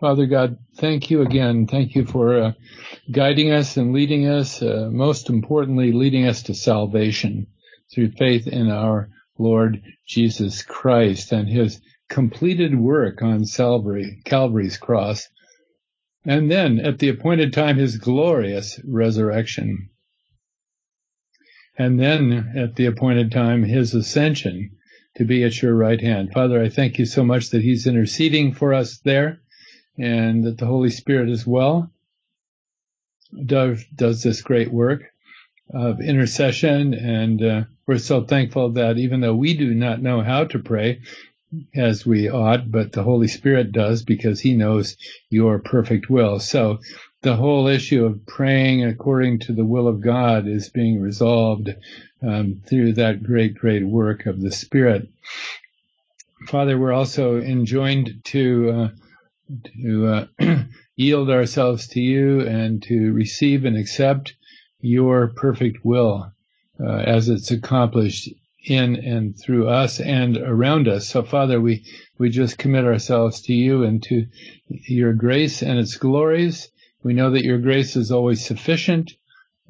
Father God, thank you again. Thank you for uh, guiding us and leading us, uh, most importantly, leading us to salvation through faith in our Lord Jesus Christ and his completed work on Calvary, Calvary's cross. And then at the appointed time, his glorious resurrection. And then at the appointed time, his ascension to be at your right hand. Father, I thank you so much that he's interceding for us there and that the Holy Spirit as well does, does this great work of intercession. And uh, we're so thankful that even though we do not know how to pray as we ought, but the Holy Spirit does because he knows your perfect will. So the whole issue of praying according to the will of God is being resolved um, through that great, great work of the Spirit. Father, we're also enjoined to uh, to uh, yield ourselves to you and to receive and accept your perfect will uh, as it's accomplished in and through us and around us. So, Father, we, we just commit ourselves to you and to your grace and its glories. We know that your grace is always sufficient.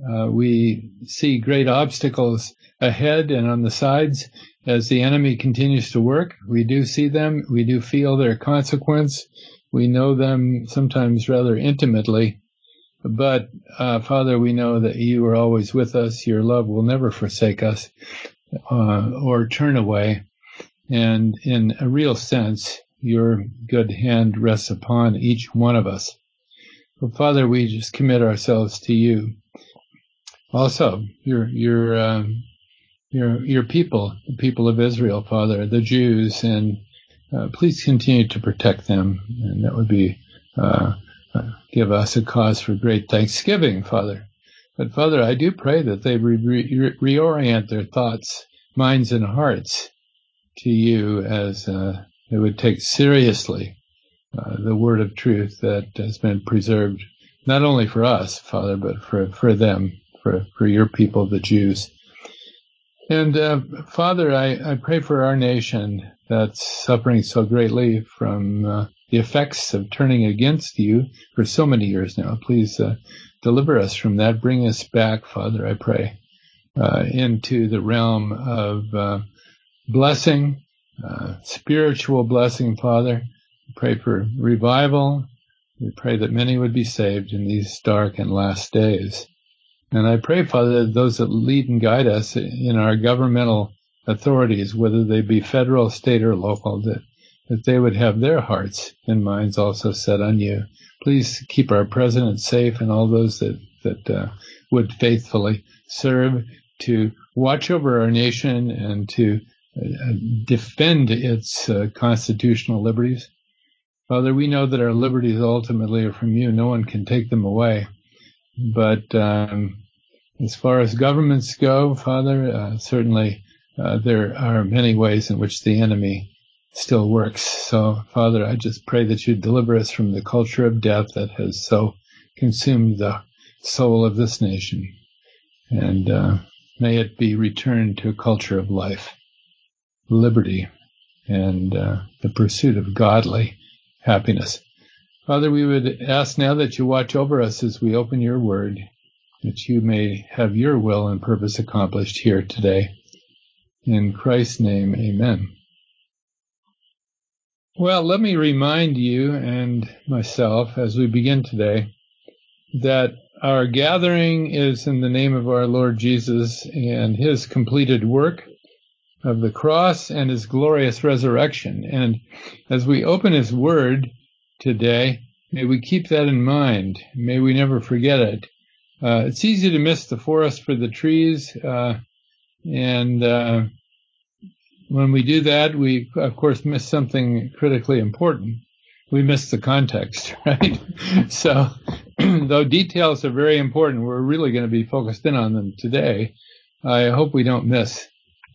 Uh, we see great obstacles ahead and on the sides as the enemy continues to work. We do see them. We do feel their consequence. We know them sometimes rather intimately. But, uh, Father, we know that you are always with us. Your love will never forsake us uh, or turn away. And in a real sense, your good hand rests upon each one of us. But Father, we just commit ourselves to you. Also, your your um, your your people, the people of Israel, Father, the Jews, and uh, please continue to protect them, and that would be uh, uh, give us a cause for great thanksgiving, Father. But Father, I do pray that they re- re- reorient their thoughts, minds, and hearts to you as uh, they would take seriously uh, the word of truth that has been preserved, not only for us, Father, but for, for them, for, for your people, the Jews. And uh, Father, I, I pray for our nation that's suffering so greatly from uh, the effects of turning against you for so many years now. Please uh, deliver us from that. Bring us back, Father, I pray, uh, into the realm of uh, blessing, uh, spiritual blessing, Father. We pray for revival. We pray that many would be saved in these dark and last days. And I pray, Father, that those that lead and guide us in our governmental authorities, whether they be federal, state, or local, that, that they would have their hearts and minds also set on you. Please keep our president safe and all those that, that uh, would faithfully serve to watch over our nation and to uh, defend its uh, constitutional liberties. Father, we know that our liberties ultimately are from you. No one can take them away. But um, as far as governments go, Father, uh, certainly uh, there are many ways in which the enemy still works. So, Father, I just pray that you deliver us from the culture of death that has so consumed the soul of this nation. And uh, may it be returned to a culture of life, liberty, and uh, the pursuit of godly happiness. Father, we would ask now that you watch over us as we open your word, that you may have your will and purpose accomplished here today. In Christ's name, amen. Well, let me remind you and myself as we begin today that our gathering is in the name of our Lord Jesus and his completed work of the cross and his glorious resurrection. And as we open his word, today. May we keep that in mind. May we never forget it. Uh, it's easy to miss the forest for the trees, uh, and uh, when we do that, we of course miss something critically important. We miss the context, right? so, though details are very important, we're really going to be focused in on them today. I hope we don't miss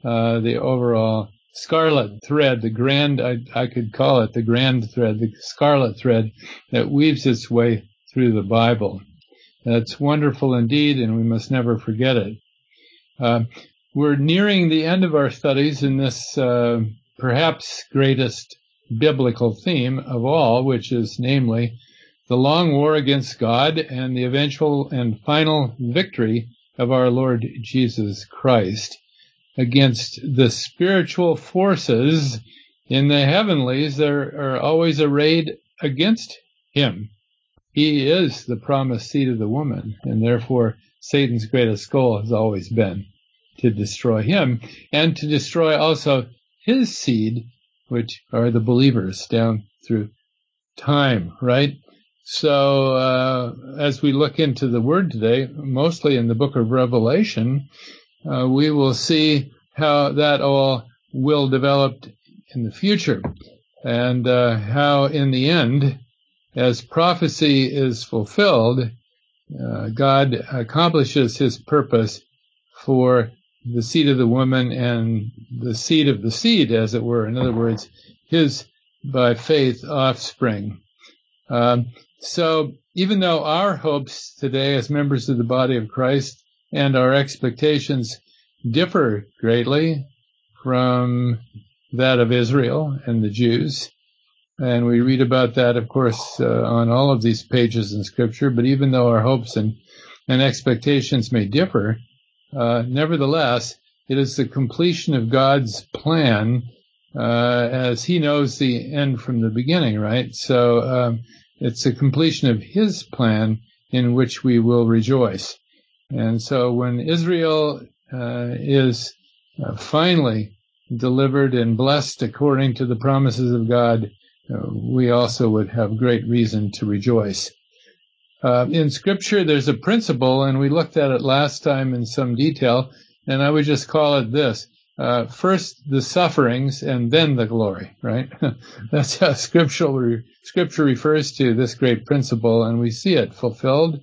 uh, the overall scarlet thread, the grand, I, I could call it the grand thread, the scarlet thread that weaves its way through the Bible. That's wonderful indeed, and we must never forget it. Uh, we're nearing the end of our studies in this uh, perhaps greatest biblical theme of all, which is namely the long war against God and the eventual and final victory of our Lord Jesus Christ against the spiritual forces in the heavenlies that are always arrayed against him. He is the promised seed of the woman, and therefore Satan's greatest goal has always been to destroy him and to destroy also his seed, which are the believers down through time, right? So, uh, as we look into the word today, mostly in the book of Revelation, uh, we will see how that all will develop in the future and uh, how in the end, as prophecy is fulfilled, uh, God accomplishes his purpose for the seed of the woman and the seed of the seed, as it were. In other words, his by faith offspring. Um, so even though our hopes today as members of the body of Christ and our expectations differ greatly from that of Israel and the Jews, and we read about that, of course, uh, on all of these pages in Scripture. But even though our hopes and, and expectations may differ, uh, nevertheless, it is the completion of God's plan uh, as He knows the end from the beginning, right? So um, it's a completion of His plan in which we will rejoice. And so when Israel uh, is uh, finally delivered and blessed according to the promises of God, uh, we also would have great reason to rejoice. Uh, in Scripture, there's a principle, and we looked at it last time in some detail, and I would just call it this. Uh, first the sufferings and then the glory, right? That's how scripture, scripture refers to this great principle, and we see it fulfilled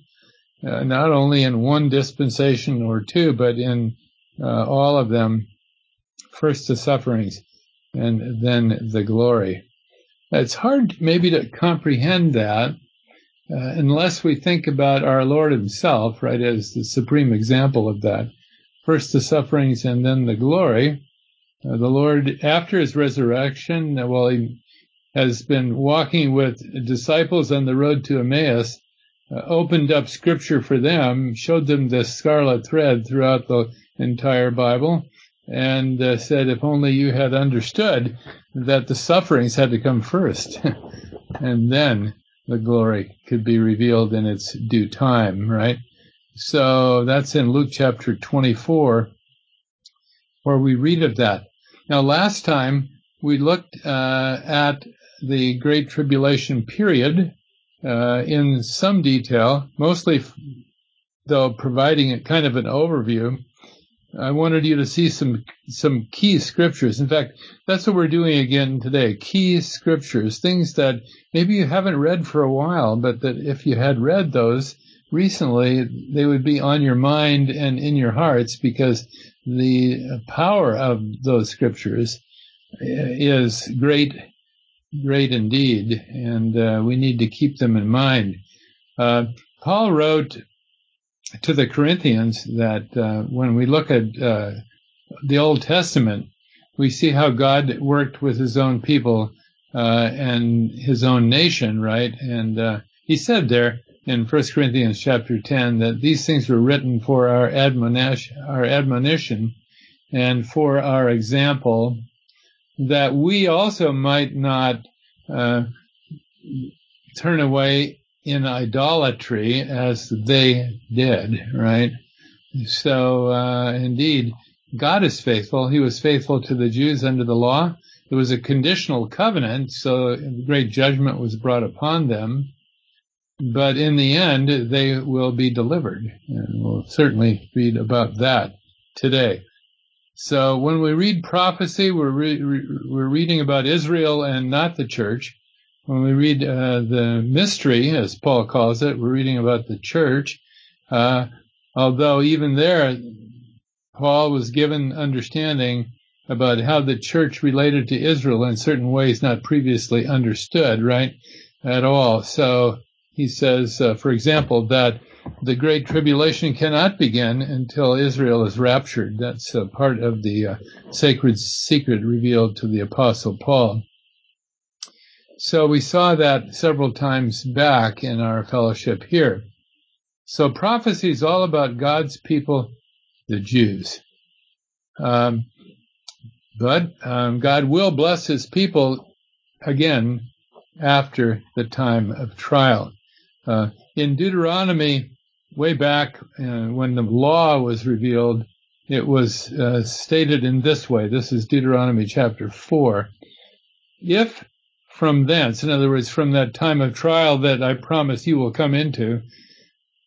uh, not only in one dispensation or two, but in uh, all of them. First the sufferings and then the glory. It's hard maybe to comprehend that uh, unless we think about our Lord Himself, right, as the supreme example of that. First the sufferings and then the glory. Uh, the Lord, after His resurrection, uh, well, He has been walking with disciples on the road to Emmaus, uh, opened up Scripture for them, showed them the scarlet thread throughout the entire Bible, and uh, said, if only you had understood that the sufferings had to come first, and then the glory could be revealed in its due time, right? So that's in Luke chapter 24, where we read of that. Now, last time we looked uh, at the Great Tribulation period uh, in some detail, mostly though providing a kind of an overview. I wanted you to see some some key scriptures. In fact, that's what we're doing again today. Key scriptures, things that maybe you haven't read for a while, but that if you had read those recently, they would be on your mind and in your hearts because the power of those scriptures is great, great indeed, and uh, we need to keep them in mind. Uh, Paul wrote to the Corinthians that uh, when we look at uh, the Old Testament, we see how God worked with His own people uh, and His own nation, right? And uh, He said there in 1 Corinthians chapter 10 that these things were written for our admonition, our admonition and for our example, that we also might not uh, turn away in idolatry as they did, right? So, uh, indeed, God is faithful. He was faithful to the Jews under the law. It was a conditional covenant, so great judgment was brought upon them. But in the end, they will be delivered. And we'll certainly read about that today. So when we read prophecy, we're, re- we're reading about Israel and not the church when we read uh, the mystery, as Paul calls it, we're reading about the church. Uh, although even there, Paul was given understanding about how the church related to Israel in certain ways not previously understood, right, at all. So he says, uh, for example, that the great tribulation cannot begin until Israel is raptured. That's part of the uh, sacred secret revealed to the apostle Paul. So we saw that several times back in our fellowship here. So prophecy is all about God's people, the Jews. Um, but um, God will bless his people again after the time of trial. Uh, in Deuteronomy, way back uh, when the law was revealed, it was uh, stated in this way. This is Deuteronomy chapter 4. If from thence, in other words, from that time of trial that I promise you will come into,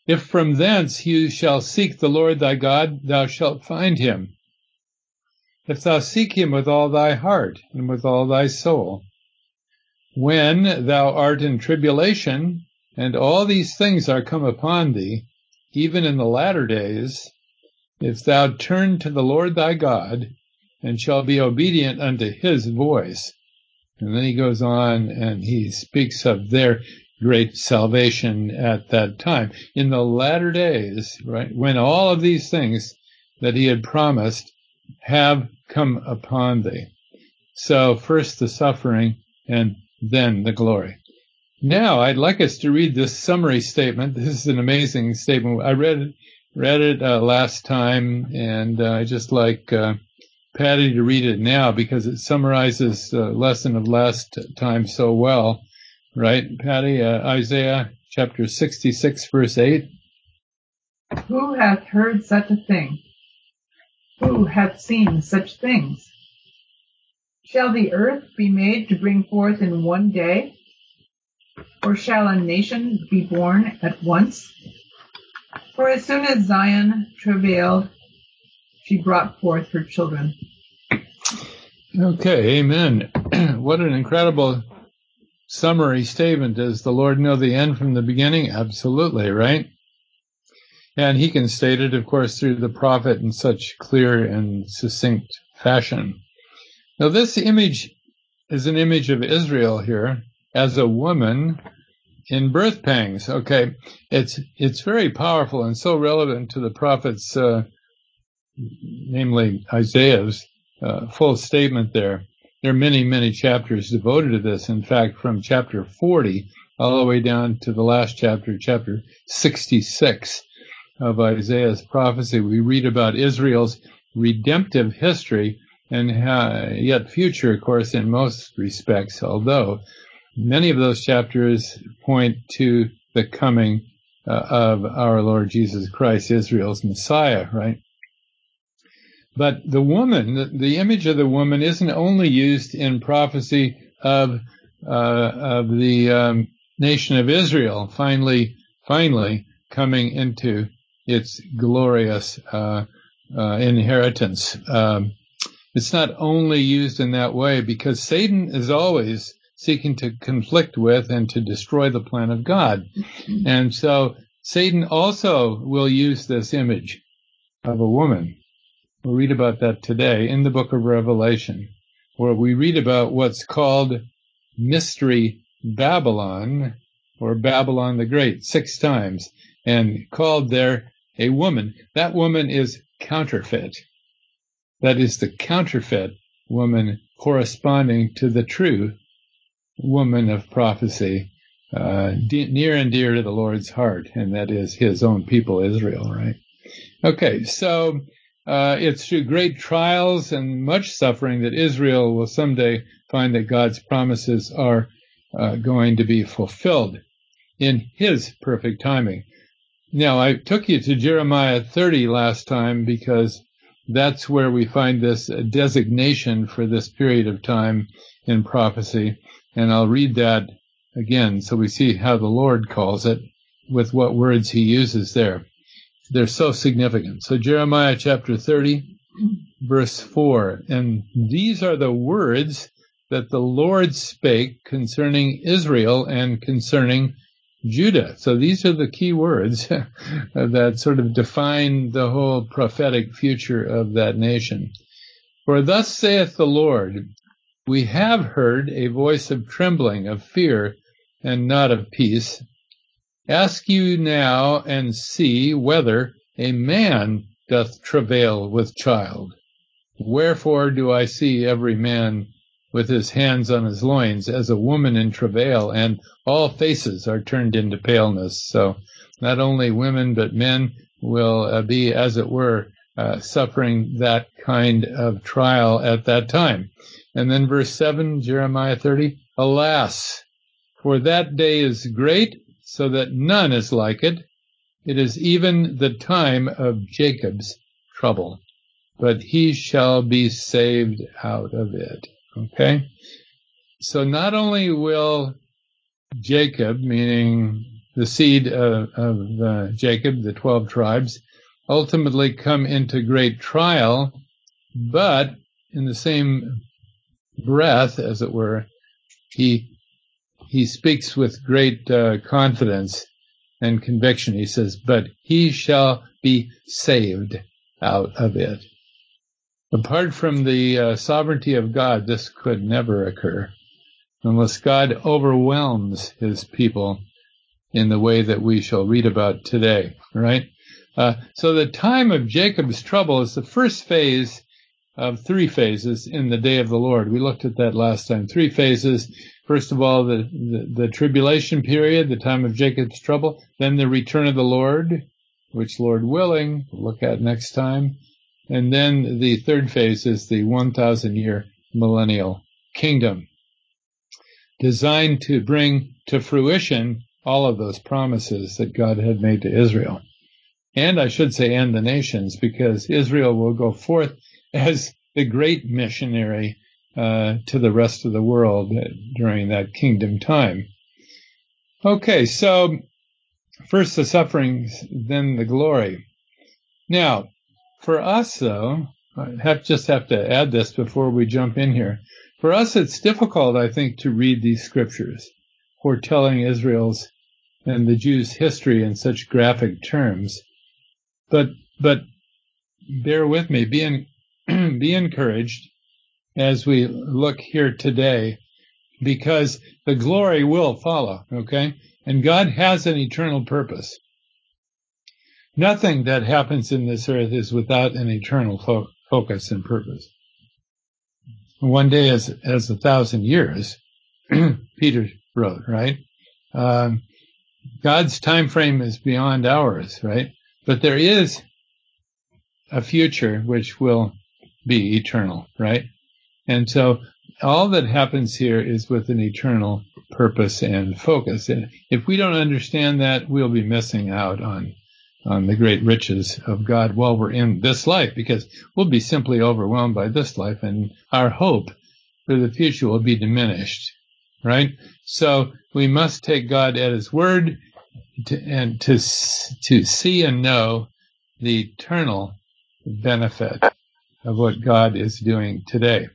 if from thence you shall seek the Lord thy God, thou shalt find him. If thou seek him with all thy heart and with all thy soul. When thou art in tribulation, and all these things are come upon thee, even in the latter days, if thou turn to the Lord thy God, and shall be obedient unto his voice, and then he goes on and he speaks of their great salvation at that time. In the latter days, right, when all of these things that he had promised have come upon thee. So first the suffering and then the glory. Now I'd like us to read this summary statement. This is an amazing statement. I read read it uh, last time, and uh, I just like uh, Patty to read it now because it summarizes the lesson of last time so well. Right, Patty? Uh, Isaiah chapter 66, verse 8. Who hath heard such a thing? Who hath seen such things? Shall the earth be made to bring forth in one day? Or shall a nation be born at once? For as soon as Zion travailed, she brought forth her children. Okay, amen. what an incredible summary statement. Does the Lord know the end from the beginning? Absolutely, right? And he can state it, of course, through the prophet in such clear and succinct fashion. Now, this image is an image of Israel here as a woman in birth pangs. Okay, it's it's very powerful and so relevant to the prophet's, uh, namely Isaiah's uh, full statement there. There are many, many chapters devoted to this. In fact, from chapter 40 all the way down to the last chapter, chapter 66 of Isaiah's prophecy, we read about Israel's redemptive history and yet future, of course, in most respects, although many of those chapters point to the coming uh, of our Lord Jesus Christ, Israel's Messiah, right? But the woman, the, the image of the woman isn't only used in prophecy of, uh, of the um, nation of Israel finally, finally coming into its glorious uh, uh, inheritance. Um, it's not only used in that way because Satan is always seeking to conflict with and to destroy the plan of God. And so Satan also will use this image of a woman. We'll read about that today in the book of Revelation, where we read about what's called Mystery Babylon or Babylon the Great six times and called there a woman. That woman is counterfeit. That is the counterfeit woman corresponding to the true woman of prophecy, uh, de- near and dear to the Lord's heart, and that is his own people, Israel, right? Okay, so uh, it's through great trials and much suffering that Israel will someday find that God's promises are uh, going to be fulfilled in his perfect timing. Now, I took you to Jeremiah 30 last time because that's where we find this designation for this period of time in prophecy. And I'll read that again so we see how the Lord calls it with what words he uses there. They're so significant. So Jeremiah chapter 30, verse 4. And these are the words that the Lord spake concerning Israel and concerning Judah. So these are the key words that sort of define the whole prophetic future of that nation. For thus saith the Lord, we have heard a voice of trembling, of fear, and not of peace. Ask you now and see whether a man doth travail with child. Wherefore do I see every man with his hands on his loins as a woman in travail, and all faces are turned into paleness. So not only women, but men will uh, be, as it were, uh, suffering that kind of trial at that time. And then verse 7, Jeremiah 30, Alas, for that day is great, so that none is like it. It is even the time of Jacob's trouble, but he shall be saved out of it. Okay? So not only will Jacob, meaning the seed of, of uh, Jacob, the 12 tribes, ultimately come into great trial, but in the same breath, as it were, he he speaks with great uh, confidence and conviction. He says, "But he shall be saved out of it." Apart from the uh, sovereignty of God, this could never occur unless God overwhelms his people in the way that we shall read about today, right? Uh, so the time of Jacob's trouble is the first phase of three phases in the day of the Lord. We looked at that last time. Three phases. First of all, the, the, the tribulation period, the time of Jacob's trouble, then the return of the Lord, which Lord willing, we'll look at next time. And then the third phase is the 1,000 year millennial kingdom, designed to bring to fruition all of those promises that God had made to Israel. And I should say, and the nations, because Israel will go forth as the great missionary uh, to the rest of the world during that kingdom time. Okay, so first the sufferings, then the glory. Now, for us though, I have just have to add this before we jump in here. For us, it's difficult, I think, to read these scriptures foretelling Israel's and the Jews' history in such graphic terms. But, but bear with me, be, in, be encouraged as we look here today because the glory will follow, okay? And God has an eternal purpose. Nothing that happens in this earth is without an eternal fo- focus and purpose. One day is as a thousand years, Peter wrote, right? Um, God's time frame is beyond ours, right? But there is a future which will be eternal, right? And so all that happens here is with an eternal purpose and focus. And if we don't understand that, we'll be missing out on on the great riches of God while we're in this life because we'll be simply overwhelmed by this life and our hope for the future will be diminished, right? So we must take God at his word to, and to, to see and know the eternal benefit of what God is doing today.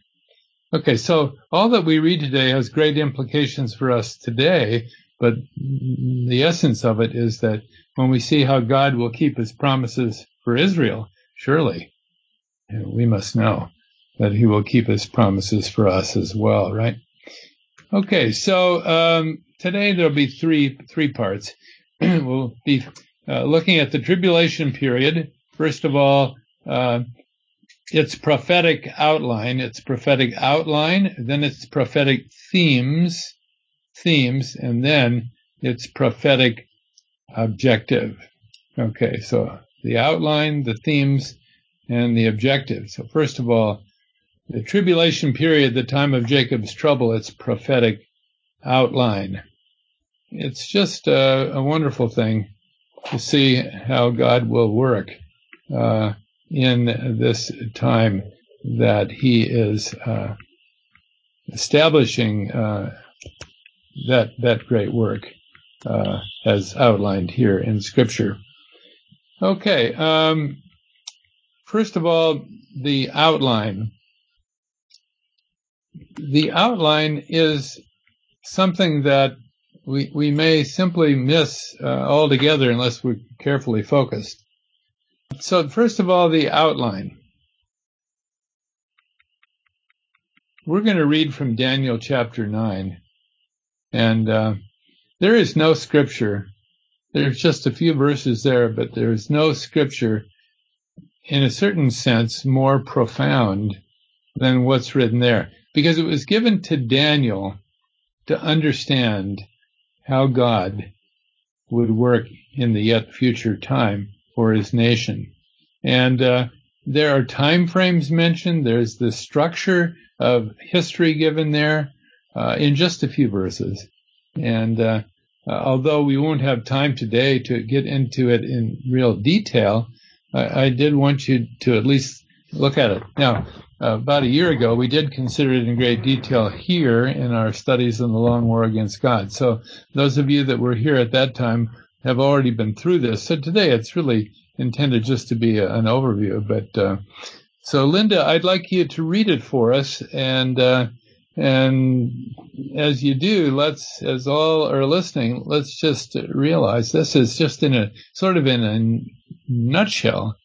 Okay, so all that we read today has great implications for us today, but the essence of it is that when we see how God will keep his promises for Israel, surely we must know that he will keep his promises for us as well, right? Okay, so um, today there'll be three three parts. we'll be uh, looking at the tribulation period. First of all, uh, its prophetic outline, its prophetic outline, then its prophetic themes, themes, and then its prophetic objective. Okay, so the outline, the themes, and the objective. So first of all, the tribulation period, the time of Jacob's trouble, its prophetic outline. It's just a, a wonderful thing to see how God will work uh, in this time that He is uh, establishing uh, that that great work uh, as outlined here in Scripture. Okay, um, first of all, the outline. The outline is something that we, we may simply miss uh, altogether unless we're carefully focused. So first of all, the outline. We're going to read from Daniel chapter 9. And uh, there is no scripture. There's just a few verses there, but there is no scripture in a certain sense more profound than what's written there. because it was given to Daniel to understand how God would work in the yet future time for his nation. And uh, there are time frames mentioned. There's the structure of history given there uh, in just a few verses. And uh, although we won't have time today to get into it in real detail, I, I did want you to at least look at it. Now, uh, about a year ago, we did consider it in great detail here in our studies on the long war against God. So those of you that were here at that time have already been through this. So today it's really intended just to be a, an overview. But uh, so, Linda, I'd like you to read it for us, and uh, and as you do, let's, as all are listening, let's just realize this is just in a sort of in a nutshell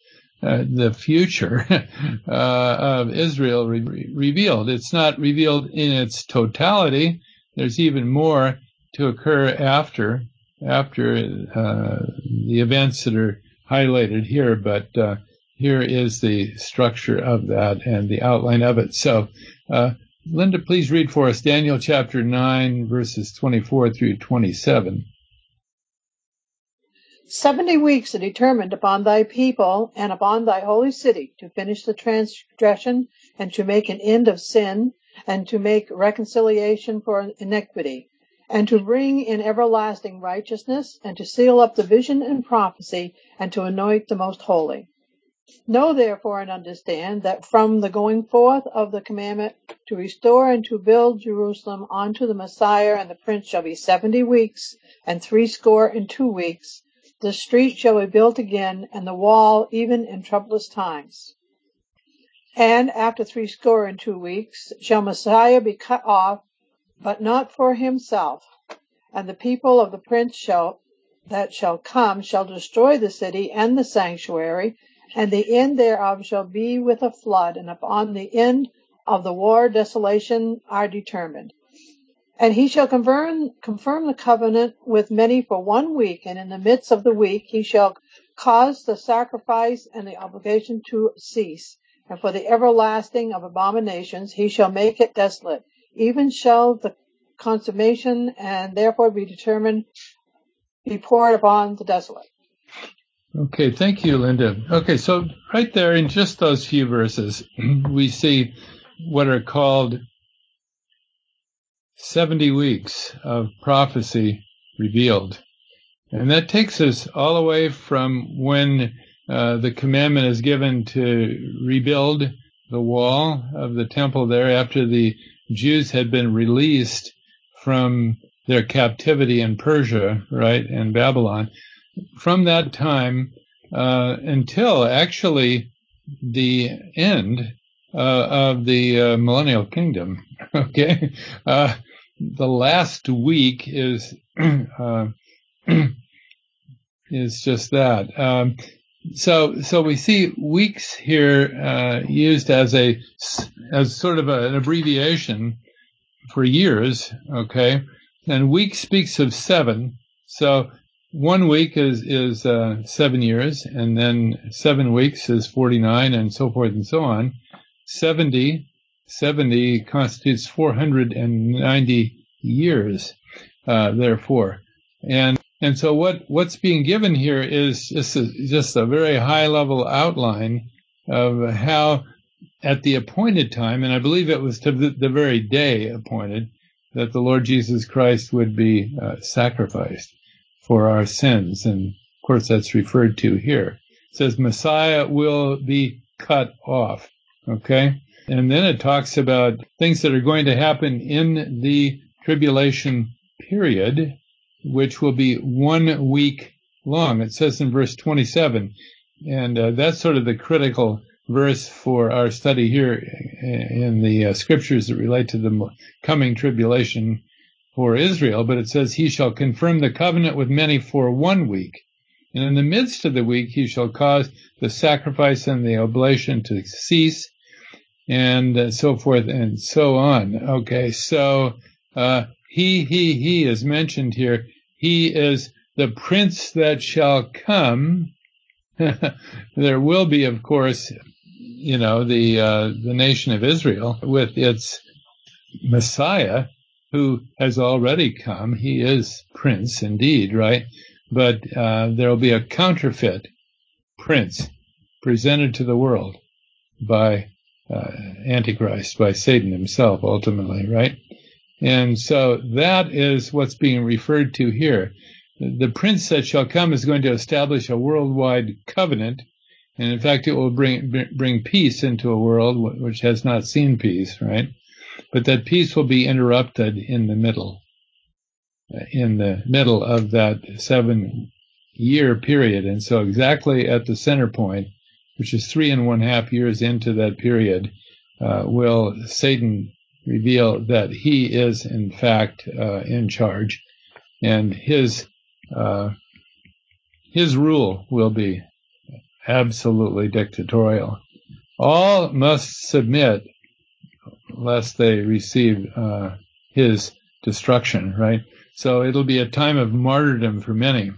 uh, the future uh, of Israel re- revealed. It's not revealed in its totality. There's even more to occur after after uh, the events that are highlighted here, but uh, here is the structure of that and the outline of it. So, uh, Linda, please read for us Daniel chapter 9, verses 24 through 27. Seventy weeks are determined upon thy people and upon thy holy city to finish the transgression and to make an end of sin and to make reconciliation for iniquity and to bring in everlasting righteousness and to seal up the vision and prophecy and to anoint the most holy. Know therefore and understand that from the going forth of the commandment to restore and to build Jerusalem unto the Messiah and the Prince shall be seventy weeks and threescore and two weeks the street shall be built again, and the wall even in troublous times. And after threescore and two weeks shall Messiah be cut off, but not for himself. And the people of the prince shall that shall come shall destroy the city and the sanctuary, and the end thereof shall be with a flood, and upon the end of the war desolation are determined. And he shall confirm, confirm the covenant with many for one week, and in the midst of the week he shall cause the sacrifice and the oblation to cease. And for the everlasting of abominations he shall make it desolate. Even shall the consummation and therefore be determined be poured upon the desolate. Okay, thank you, Linda. Okay, so right there in just those few verses, we see what are called 70 weeks of prophecy revealed. And that takes us all the way from when uh, the commandment is given to rebuild the wall of the temple there after the Jews had been released from their captivity in Persia, right, and Babylon. From that time uh, until actually the end uh, of the uh, millennial kingdom. Okay, uh, the last week is uh, is just that. Um, so so we see weeks here uh, used as a as sort of a, an abbreviation for years. Okay, and week speaks of seven. So one week is is uh, seven years, and then seven weeks is forty nine, and so forth and so on. Seventy 70 constitutes 490 years, uh, therefore. And, and so what, what's being given here is just a, just a very high level outline of how at the appointed time, and I believe it was to the, the very day appointed, that the Lord Jesus Christ would be uh, sacrificed for our sins. And of course, that's referred to here. It says Messiah will be cut off. Okay. And then it talks about things that are going to happen in the tribulation period, which will be one week long. It says in verse 27. And uh, that's sort of the critical verse for our study here in the uh, scriptures that relate to the coming tribulation for Israel. But it says, He shall confirm the covenant with many for one week. And in the midst of the week, he shall cause the sacrifice and the oblation to cease and uh, so forth and so on. Okay, so uh, he, he, he is mentioned here. He is the prince that shall come. there will be, of course, you know, the uh, the nation of Israel with its Messiah who has already come. He is Prince indeed, right? But uh, there will be a counterfeit Prince presented to the world by uh, Antichrist, by Satan himself, ultimately, right? And so that is what's being referred to here. The prince that shall come is going to establish a worldwide covenant, and in fact, it will bring bring peace into a world which has not seen peace, right? But that peace will be interrupted in the middle, in the middle of that seven year period, and so exactly at the center point, which is three and one half years into that period, uh, will Satan reveal that he is in fact uh, in charge, and his uh, his rule will be absolutely dictatorial. All must submit lest they receive uh, his destruction. Right. So it'll be a time of martyrdom for many.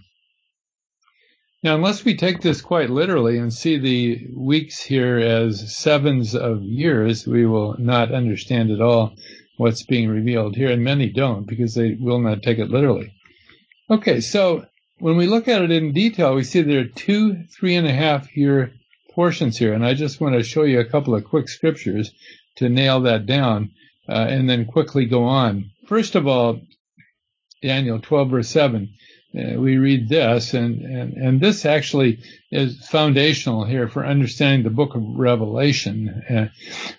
Now, unless we take this quite literally and see the weeks here as sevens of years, we will not understand at all what's being revealed here, and many don't because they will not take it literally. Okay, so when we look at it in detail, we see there are two three and a half year portions here, and I just want to show you a couple of quick scriptures to nail that down, uh, and then quickly go on. First of all, Daniel 12 verse 7 uh, we read this, and, and, and this actually is foundational here for understanding the book of Revelation. Uh,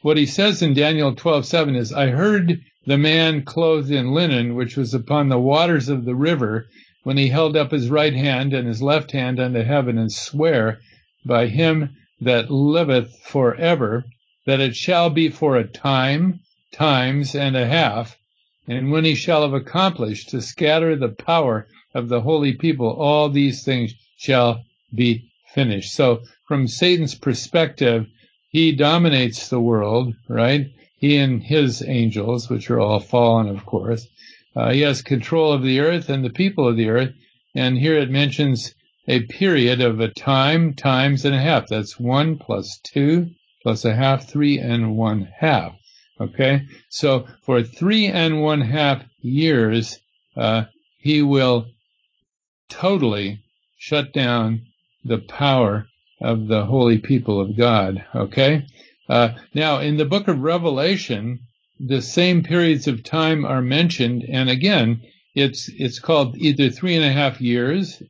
what he says in Daniel 12:7 is, "I heard the man clothed in linen, which was upon the waters of the river, when he held up his right hand and his left hand unto heaven, and swear by him that liveth forever, that it shall be for a time, times, and a half." And when he shall have accomplished to scatter the power of the holy people, all these things shall be finished. So from Satan's perspective, he dominates the world, right? He and his angels, which are all fallen, of course. Uh, he has control of the earth and the people of the earth. And here it mentions a period of a time, times and a half. That's one plus two plus a half, three and one half. Okay. So for three and one half years, uh, he will totally shut down the power of the holy people of God. Okay? Uh, now, in the book of Revelation, the same periods of time are mentioned, and again, it's it's called either three and a half years,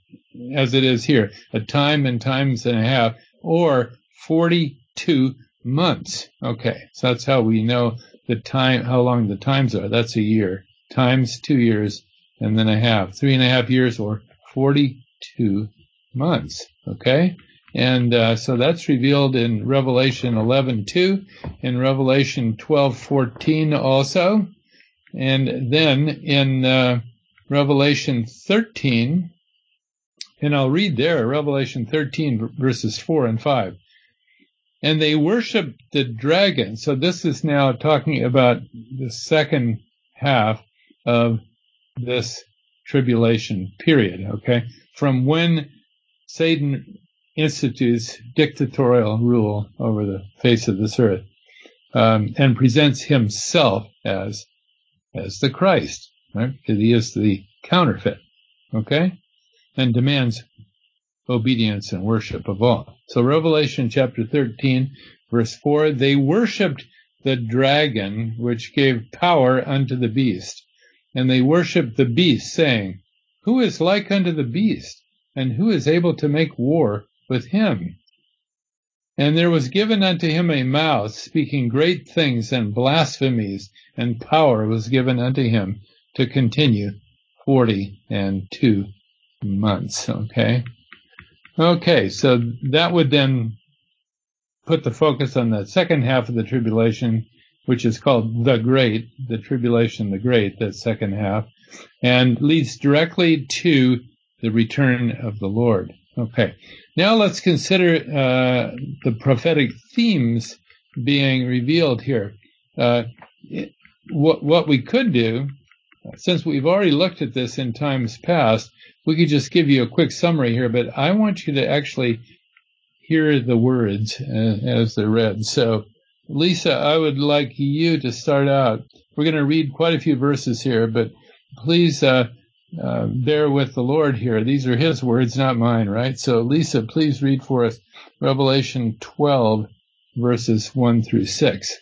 as it is here, a time and times and a half, or forty-two months. Okay, so that's how we know the time, how long the times are. That's a year times two years, and then a half, three and a half years, or 42 months. Okay? And uh, so that's revealed in Revelation 11:2, in Revelation 12:14 also, and then in uh, Revelation 13, and I'll read there, Revelation 13 verses 4 and 5. And they worshiped the dragon. So this is now talking about the second half of this tribulation period, okay? From when Satan institutes dictatorial rule over the face of this earth um, and presents himself as as the Christ, right? He is the counterfeit, okay? And demands obedience and worship of all. So Revelation chapter 13, verse 4, they worshipped the dragon which gave power unto the beast and they worshipped the beast, saying, Who is like unto the beast, and who is able to make war with him? And there was given unto him a mouth speaking great things and blasphemies, and power was given unto him to continue forty and two months. Okay. Okay, so that would then put the focus on the second half of the tribulation, which is called the Great, the Tribulation, the Great, that second half, and leads directly to the return of the Lord. Okay. Now let's consider uh, the prophetic themes being revealed here. Uh, it, what, what we could do, since we've already looked at this in times past, we could just give you a quick summary here, but I want you to actually hear the words uh, as they're read. So Lisa, I would like you to start out we're going to read quite a few verses here, but please uh, uh, bear with the Lord here. These are His words, not mine, right? So, Lisa, please read for us Revelation 12, verses 1 through 6.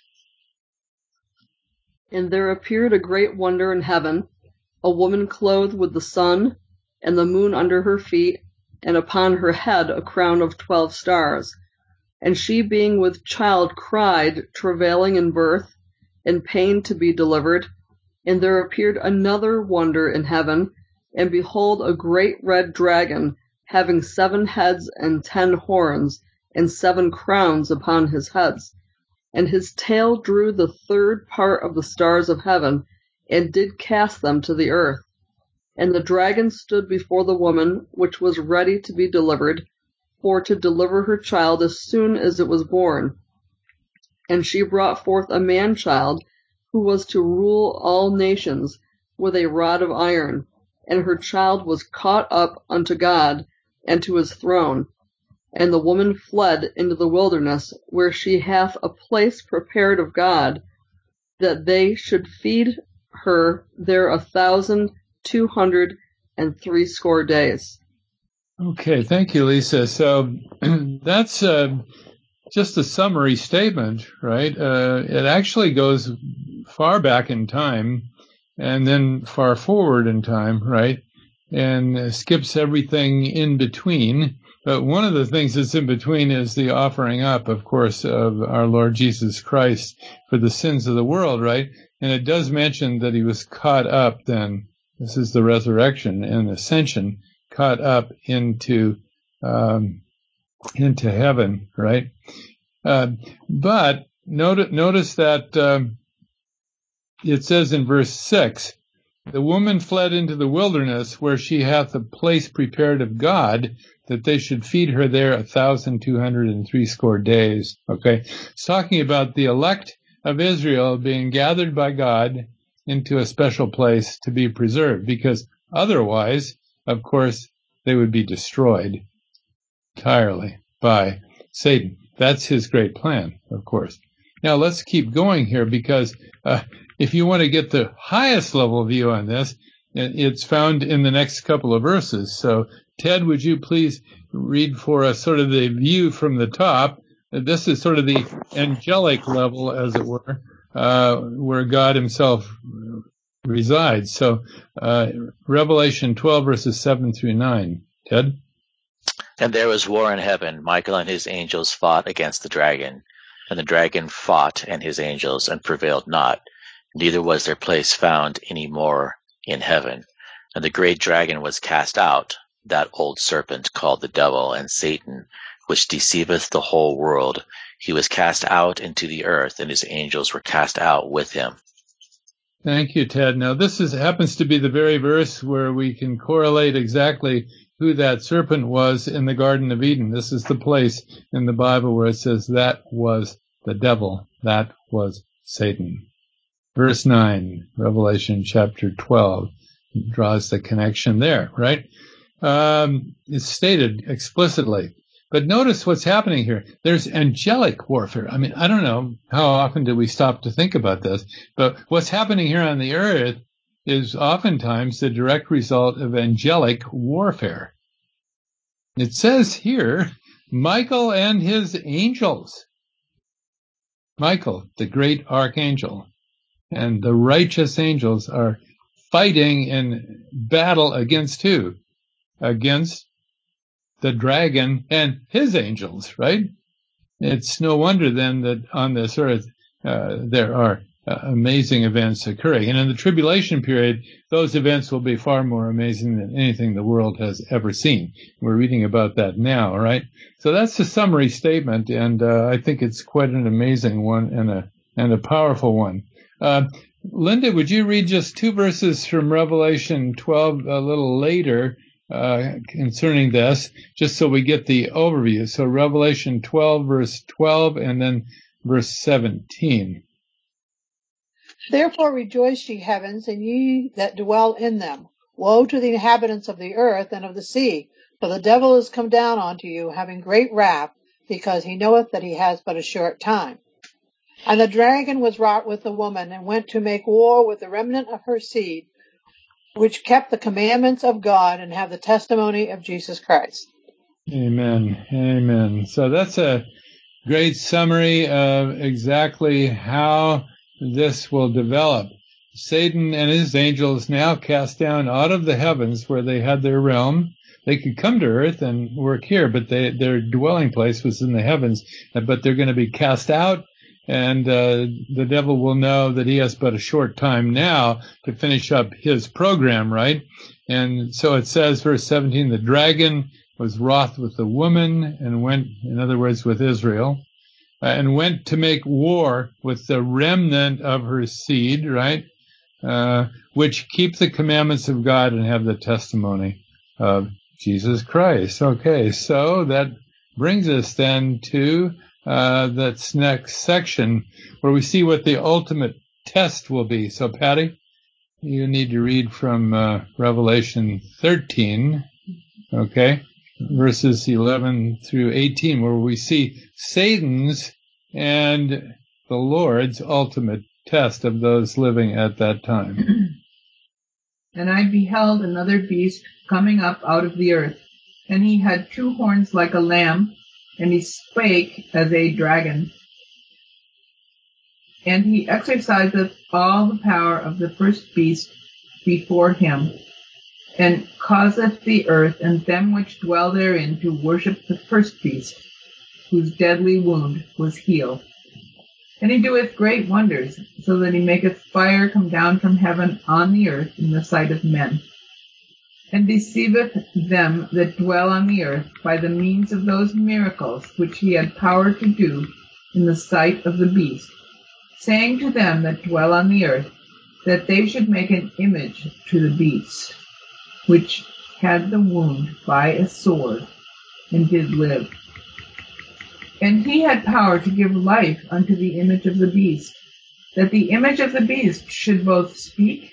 And there appeared a great wonder in heaven, a woman clothed with the sun, and the moon under her feet, and upon her head a crown of twelve stars. And she being with child cried, travailing in birth, in pain to be delivered. And there appeared another wonder in heaven, and behold a great red dragon, having seven heads and ten horns, and seven crowns upon his heads and his tail drew the third part of the stars of heaven, and did cast them to the earth. And the dragon stood before the woman, which was ready to be delivered, for to deliver her child as soon as it was born. And she brought forth a man child, who was to rule all nations, with a rod of iron. And her child was caught up unto God, and to his throne. And the woman fled into the wilderness, where she hath a place prepared of God, that they should feed her there a thousand two hundred and threescore days. Okay, thank you, Lisa. So that's uh, just a summary statement, right? Uh, it actually goes far back in time and then far forward in time, right? And skips everything in between. But one of the things that's in between is the offering up, of course, of our Lord Jesus Christ for the sins of the world, right? And it does mention that he was caught up then. This is the resurrection and ascension, caught up into um, into heaven, right? Uh, but notice, notice that um, it says in verse six, the woman fled into the wilderness where she hath a place prepared of God that they should feed her there a thousand two hundred and threescore days. Okay. It's talking about the elect of Israel being gathered by God into a special place to be preserved because otherwise, of course, they would be destroyed entirely by Satan. That's his great plan, of course. Now let's keep going here because uh, if you want to get the highest level view on this, it's found in the next couple of verses. So Ted, would you please read for us sort of the view from the top? This is sort of the angelic level, as it were, uh, where God Himself resides. So, uh, Revelation 12, verses 7 through 9. Ted? And there was war in heaven. Michael and his angels fought against the dragon. And the dragon fought and his angels and prevailed not. Neither was their place found any more in heaven. And the great dragon was cast out, that old serpent called the devil and Satan, which deceiveth the whole world. He was cast out into the earth, and his angels were cast out with him. Thank you, Ted. Now, this is, happens to be the very verse where we can correlate exactly who that serpent was in the Garden of Eden. This is the place in the Bible where it says that was the devil, that was Satan. Verse 9, Revelation chapter 12, draws the connection there, right? um, is stated explicitly. But notice what's happening here. There's angelic warfare. I mean, I don't know how often do we stop to think about this, but what's happening here on the earth is oftentimes the direct result of angelic warfare. It says here, Michael and his angels. Michael, the great archangel, and the righteous angels are fighting in battle against who? against the dragon and his angels, right? It's no wonder then that on this earth uh, there are uh, amazing events occurring. And in the tribulation period, those events will be far more amazing than anything the world has ever seen. We're reading about that now, right? So that's the summary statement, and uh, I think it's quite an amazing one and a and a powerful one. Uh, Linda, would you read just two verses from Revelation 12 a little later? Uh, concerning this, just so we get the overview. So Revelation 12, verse 12, and then verse 17. Therefore rejoice, ye heavens, and ye that dwell in them. Woe to the inhabitants of the earth and of the sea, for the devil is come down unto you, having great wrath, because he knoweth that he has but a short time. And the dragon was wrought with the woman, and went to make war with the remnant of her seed, which kept the commandments of God and have the testimony of Jesus Christ. Amen. Amen. So that's a great summary of exactly how this will develop. Satan and his angels now cast down out of the heavens where they had their realm. They could come to earth and work here, but they, their dwelling place was in the heavens. But they're going to be cast out, and uh, the devil will know that he has but a short time now to finish up his program, right? And so it says, verse 17, the dragon was wroth with the woman and went, in other words, with Israel, uh, and went to make war with the remnant of her seed, right? Uh, which keep the commandments of God and have the testimony of Jesus Christ. Okay, so that brings us then to uh, that's next section where we see what the ultimate test will be. So, Patty, you need to read from uh, Revelation 13, okay, verses 11 through 18, where we see Satan's and the Lord's ultimate test of those living at that time. And I beheld another beast coming up out of the earth, and he had two horns like a lamb, and he spake as a dragon. And he exerciseth all the power of the first beast before him, and causeth the earth and them which dwell therein to worship the first beast, whose deadly wound was healed. And he doeth great wonders, so that he maketh fire come down from heaven on the earth in the sight of men, and deceiveth them that dwell on the earth by the means of those miracles which he had power to do in the sight of the beast, saying to them that dwell on the earth, that they should make an image to the beast, which had the wound by a sword, and did live. And he had power to give life unto the image of the beast, that the image of the beast should both speak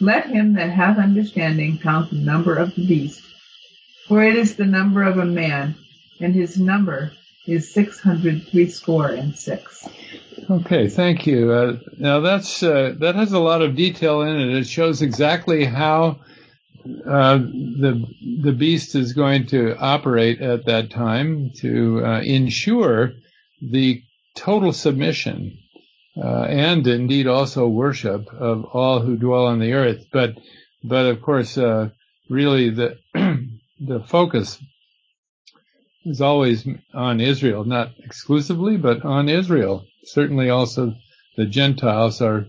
Let him that hath understanding count the number of the beast, for it is the number of a man, and his number is six hundred threescore and six. Okay, thank you. Uh, now that's uh, that has a lot of detail in it. It shows exactly how uh, the the beast is going to operate at that time to uh, ensure the total submission uh, and indeed also worship of all who dwell on the earth. But but of course, uh, really the the focus is always on Israel, not exclusively, but on Israel. Certainly, also the Gentiles are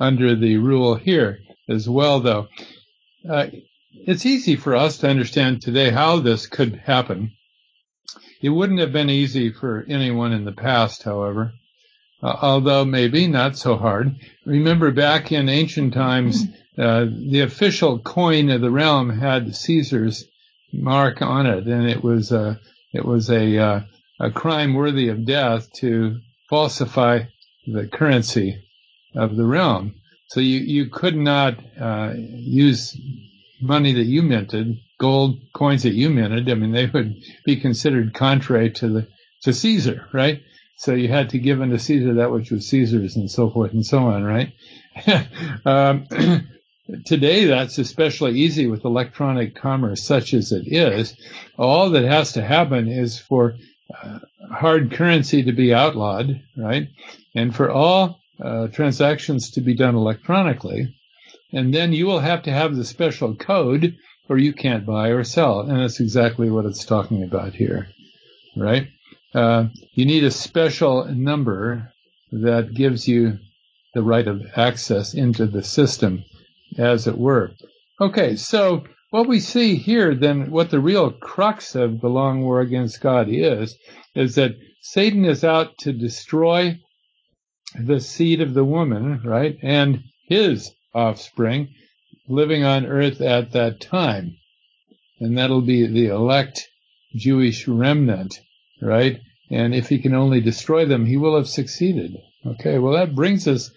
under the rule here as well, though. Uh, it's easy for us to understand today how this could happen. It wouldn't have been easy for anyone in the past, however, uh, although maybe not so hard. Remember back in ancient times, uh, the official coin of the realm had Caesar's mark on it, and it was a it was a uh, a crime worthy of death to falsify the currency of the realm. So you you could not uh, use money that you minted, gold coins that you minted. I mean, they would be considered contrary to the to Caesar, right? So you had to give unto Caesar that which was Caesar's, and so forth and so on, right? um, today, that's especially easy with electronic commerce, such as it is. All that has to happen is for uh, hard currency to be outlawed, right? And for all uh, transactions to be done electronically. And then you will have to have the special code or you can't buy or sell. And that's exactly what it's talking about here, right? Uh, you need a special number that gives you the right of access into the system, as it were. Okay, so what we see here, then, what the real crux of the long war against God is, is that Satan is out to destroy the seed of the woman, right, and his offspring living on earth at that time. And that'll be the elect Jewish remnant, right? And if he can only destroy them, he will have succeeded. Okay, well, that brings us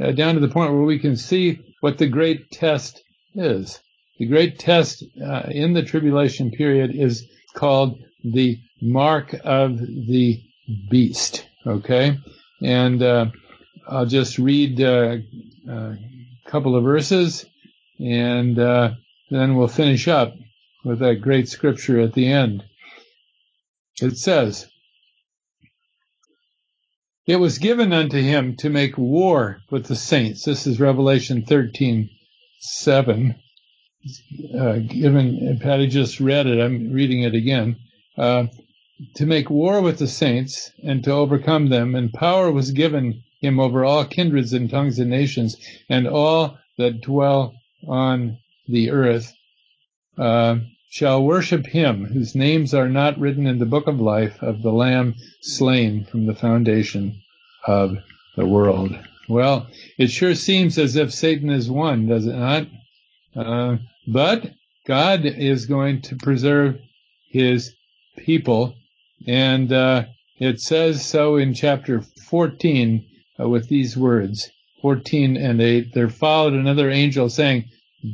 uh, down to the point where we can see what the great test is. The great test uh, in the tribulation period is called the mark of the beast. Okay, and uh, I'll just read uh, a couple of verses, and uh, then we'll finish up with that great scripture at the end. It says, It was given unto him to make war with the saints. This is Revelation 13, 7. Uh, given, Patty just read it, I'm reading it again. Uh, to make war with the saints and to overcome them, and power was given him over all kindreds and tongues and nations, and all that dwell on the earth uh, shall worship him whose names are not written in the book of life of the Lamb slain from the foundation of the world. Well, it sure seems as if Satan is won, does it not? Uh, but God is going to preserve his people, and uh, it says so in chapter 14 uh, with these words 14 and 8. There followed another angel saying,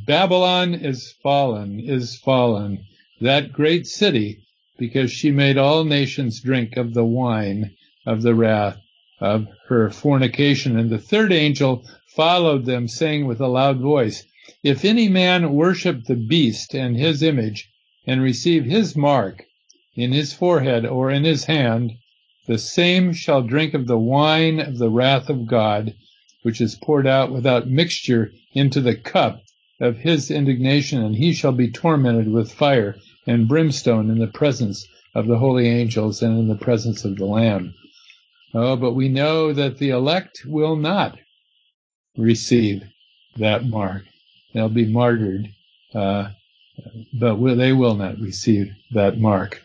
Babylon is fallen, is fallen, that great city, because she made all nations drink of the wine of the wrath of her fornication. And the third angel followed them, saying with a loud voice, If any man worship the beast and his image, and receive his mark in his forehead or in his hand, the same shall drink of the wine of the wrath of God, which is poured out without mixture into the cup of his indignation, and he shall be tormented with fire and brimstone in the presence of the holy angels and in the presence of the Lamb. Oh, but we know that the elect will not receive that mark. They'll be martyred, uh, but they will not receive that mark.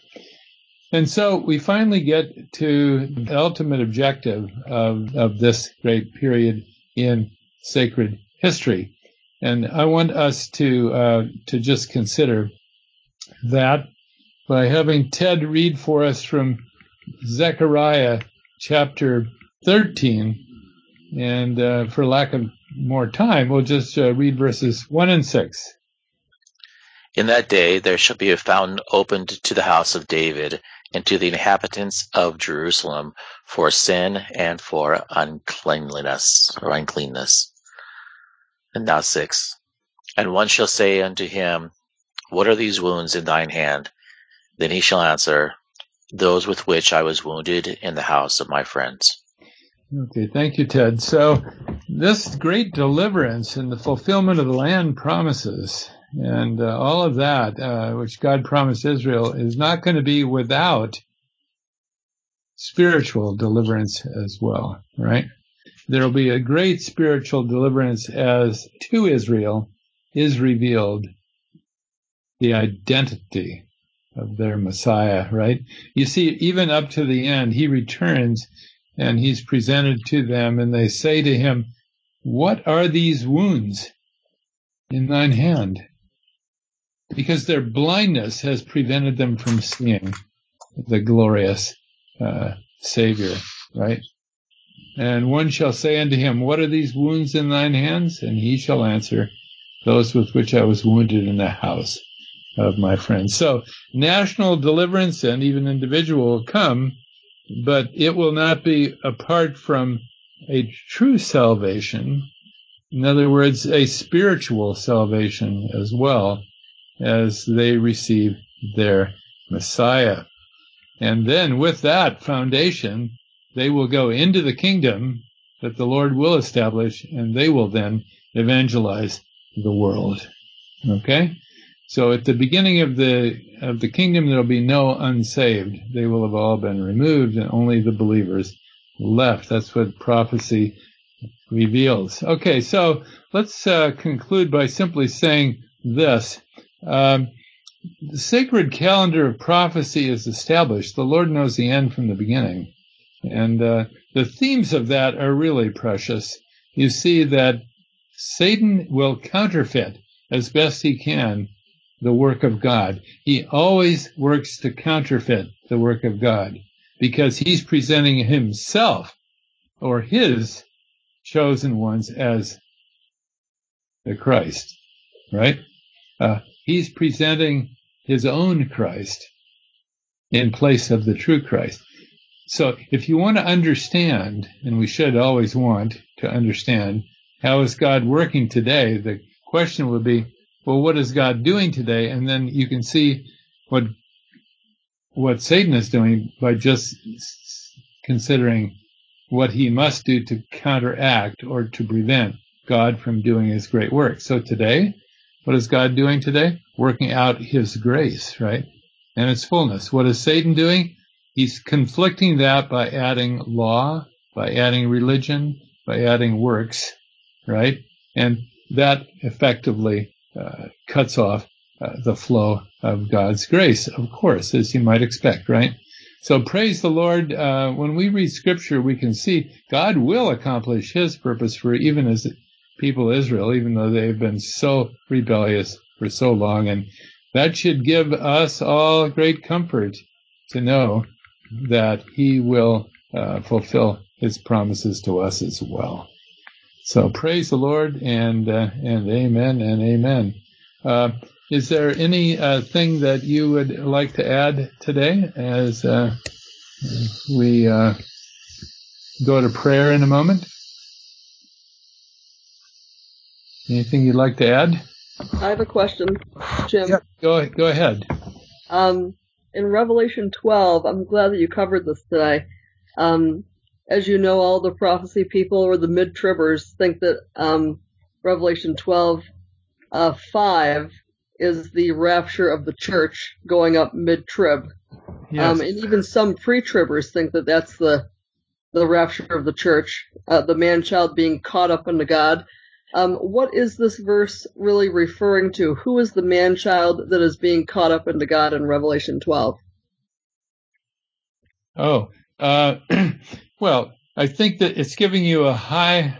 And so we finally get to the ultimate objective of, of this great period in sacred history. And I want us to uh, to just consider that by having Ted read for us from Zechariah chapter 13. And uh, for lack of more time, we'll just uh, read verses 1 and 6. In that day there shall be a fountain opened to the house of David and to the inhabitants of Jerusalem for sin and for uncleanliness or uncleanness. And now six. And one shall say unto him, What are these wounds in thine hand? Then he shall answer, Those with which I was wounded in the house of my friends. Okay, thank you, Ted. So, this great deliverance and the fulfillment of the land promises and uh, all of that, uh, which God promised Israel, is not going to be without spiritual deliverance as well, right? There will be a great spiritual deliverance as to Israel is revealed the identity of their Messiah, right? You see, even up to the end, he returns and he's presented to them and they say to him, what are these wounds in thine hand? Because their blindness has prevented them from seeing the glorious uh, Savior, right? And one shall say unto him, What are these wounds in thine hands? And he shall answer, Those with which I was wounded in the house of my friends. So national deliverance and even individual will come, but it will not be apart from a true salvation. In other words, a spiritual salvation as well as they receive their Messiah. And then with that foundation, they will go into the kingdom that the Lord will establish and they will then evangelize the world. Okay? So at the beginning of the of the kingdom there'll be no unsaved. They will have all been removed and only the believers left. That's what prophecy reveals. Okay, so let's uh, conclude by simply saying this. Um, the sacred calendar of prophecy is established. The Lord knows the end from the beginning. And uh, the themes of that are really precious. You see that Satan will counterfeit as best he can the work of God. He always works to counterfeit the work of God because he's presenting himself or his chosen ones as the Christ, right? Uh, he's presenting his own Christ in place of the true Christ. So if you want to understand, and we should always want to understand, how is God working today, the question would be, well, what is God doing today? And then you can see what what Satan is doing by just considering what he must do to counteract or to prevent God from doing his great work. So today, what is God doing today? Working out his grace, right? And its fullness. What is Satan doing? He's conflicting that by adding law, by adding religion, by adding works, right? And that effectively uh, cuts off uh, the flow of God's grace, of course, as you might expect, right? So praise the Lord. Uh, when we read scripture, we can see God will accomplish his purpose for even as people Israel, even though they've been so rebellious for so long. And that should give us all great comfort to know that he will uh, fulfill his promises to us as well. So praise the Lord and uh, and amen and amen. Uh, is there any uh, thing that you would like to add today as uh, we uh, go to prayer in a moment? Anything you'd like to add? I have a question, Jim. Yep. Go go ahead. Um, in Revelation 12, I'm glad that you covered this today. Um, as you know, all the prophecy people or the mid-tribbers think that um, Revelation 12, uh, 5 is the rapture of the church going up mid-trib. Yes. Um, and even some pre-tribbers think that that's the the rapture of the church, uh, the man-child being caught up into God. Um, what is this verse really referring to? Who is the man-child that is being caught up into God in Revelation 12? Oh, uh, well, I think that it's giving you a high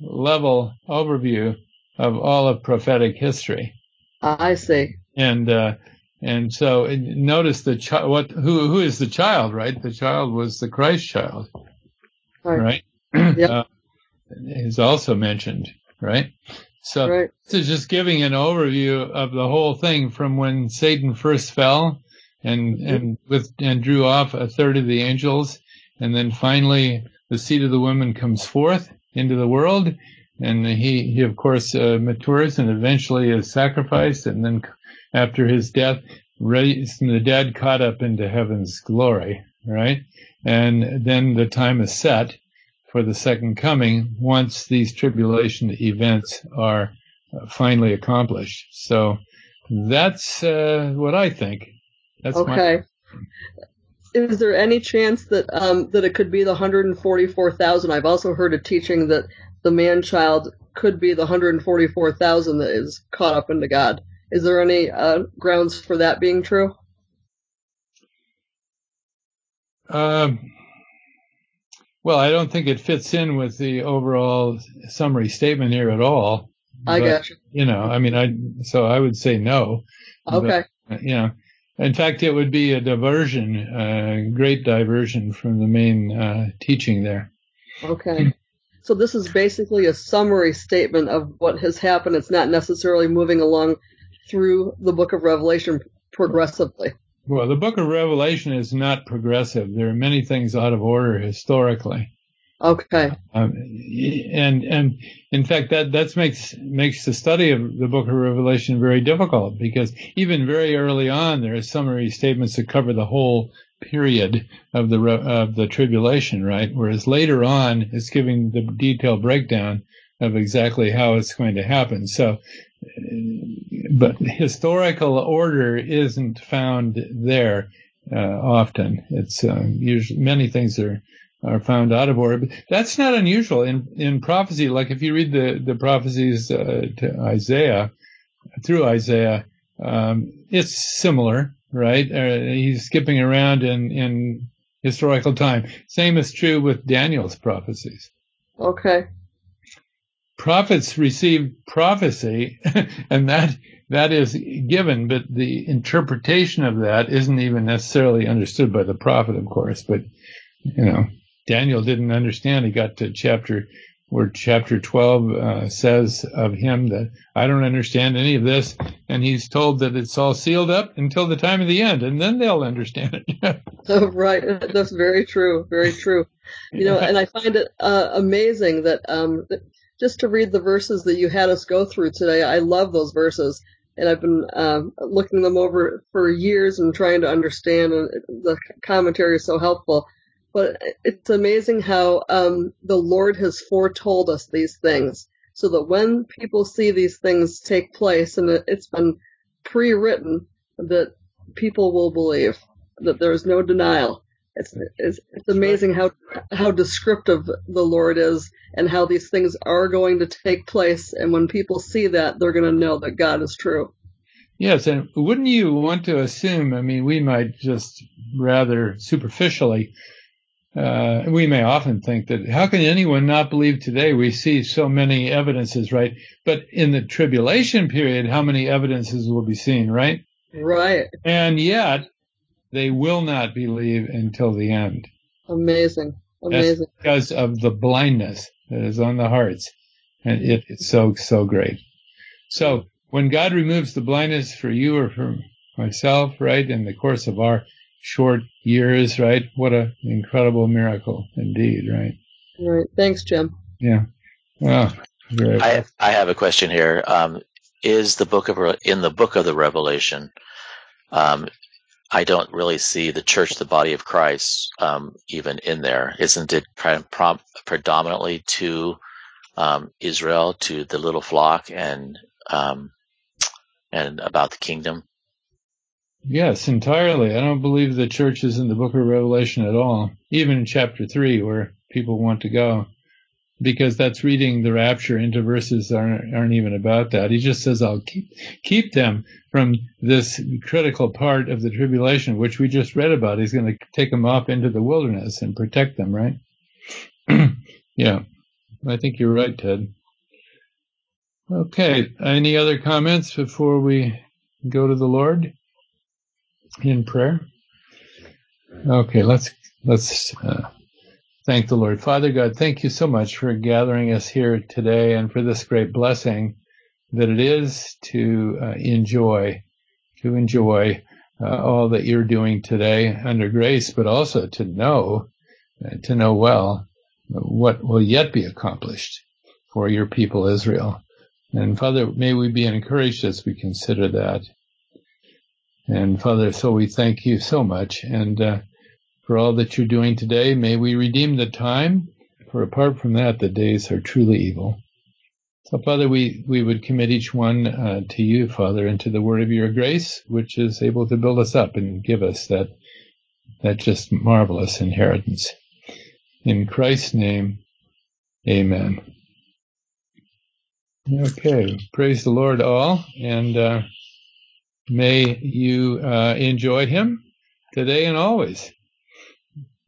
level overview of all of prophetic history. I see. And, uh, and so notice the child, what, who, who is the child, right? The child was the Christ child, Right. right? Yep. Uh, is also mentioned, right? So Right. this is just giving an overview of the whole thing from when Satan first fell and, and with, and drew off a third of the angels. And then finally the seed of the woman comes forth into the world. And he, he of course, uh, matures and eventually is sacrificed. And then after his death, raised from the dead, caught up into heaven's glory, right? And then the time is set for the second coming once these tribulation events are uh, finally accomplished. So that's uh, what I think. That's my Okay. Is there any chance that um, that it could be the 144,000? I've also heard a teaching that the man child could be the 144,000 that is caught up into God. Is there any uh, grounds for that being true? Um, well, I don't think it fits in with the overall summary statement here at all. I But, got you. You know, I mean, I so I would say no. Okay. But, you know, in fact, it would be a diversion, uh, great diversion from the main uh, teaching there. Okay. So this is basically a summary statement of what has happened. It's not necessarily moving along through the book of Revelation progressively. Well, the Book of Revelation is not progressive. There are many things out of order historically. Okay. Um, and and in fact that that makes makes the study of the book of revelation very difficult because even very early on there are summary statements that cover the whole period of the re- of the tribulation right whereas later on it's giving the detailed breakdown of exactly how it's going to happen so but historical order isn't found there uh, often it's uh, usually many things are are found out of order. But that's not unusual in in prophecy. Like if you read the the prophecies uh, to Isaiah through Isaiah, um, it's similar, right? Uh, he's skipping around in in historical time. Same is true with Daniel's prophecies. Okay. Prophets receive prophecy, and that that is given, but the interpretation of that isn't even necessarily understood by the prophet, of course. But you know, Daniel didn't understand. He got to chapter where chapter 12 uh, says of him that I don't understand any of this, and he's told that it's all sealed up until the time of the end, and then they'll understand it. oh, right, that's very true, very true. You know, and I find it uh, amazing that um, just to read the verses that you had us go through today. I love those verses, and I've been um, looking them over for years and trying to understand, and the commentary is so helpful. But it's amazing how um, the Lord has foretold us these things so that when people see these things take place and it, has been pre-written, that people will believe that there is no denial. It's, it's, it's amazing how how descriptive the Lord is and how these things are going to take place. And when people see that, they're going to know that God is true. Yes, and wouldn't you want to assume? I mean, we might just rather superficially uh, we may often think that how can anyone not believe today? We see so many evidences, right? But in the tribulation period, how many evidences will be seen, right? Right. And yet, they will not believe until the end. Amazing. Amazing. That's because of the blindness that is on the hearts. And it is so, so great. So when God removes the blindness for you or for myself, right, in the course of our short years, right? What an incredible miracle indeed, right? Right. Thanks, Jim. Yeah. Well, I I have a question here. Um, is the book of in the book of the Revelation? Um, I don't really see the church, the body of Christ, um, even in there. Isn't it pre- predominantly to um, Israel, to the little flock, and um, and about the kingdom? Yes, entirely. I don't believe the church is in the book of Revelation at all, even in chapter 3 where people want to go, because that's reading the rapture into verses that aren't, aren't even about that. He just says, I'll keep, keep them from this critical part of the tribulation, which we just read about. He's going to take them off into the wilderness and protect them, right? yeah, I think you're right, Ted. Okay, any other comments before we go to the Lord? in prayer? Okay, let's let's uh, thank the Lord. Father God, thank you so much for gathering us here today and for this great blessing that it is to uh, enjoy, to enjoy uh, all that you're doing today under grace, but also to know, uh, to know well what will yet be accomplished for your people Israel. And Father, may we be encouraged as we consider that. And Father, so we thank you so much. And uh, for all that you're doing today, may we redeem the time, for apart from that, the days are truly evil. So, Father, we, we would commit each one uh, to you, Father, and to the word of your grace, which is able to build us up and give us that, that just marvelous inheritance. In Christ's name, amen. Okay, praise the Lord all, and uh, May you uh, enjoy him today and always.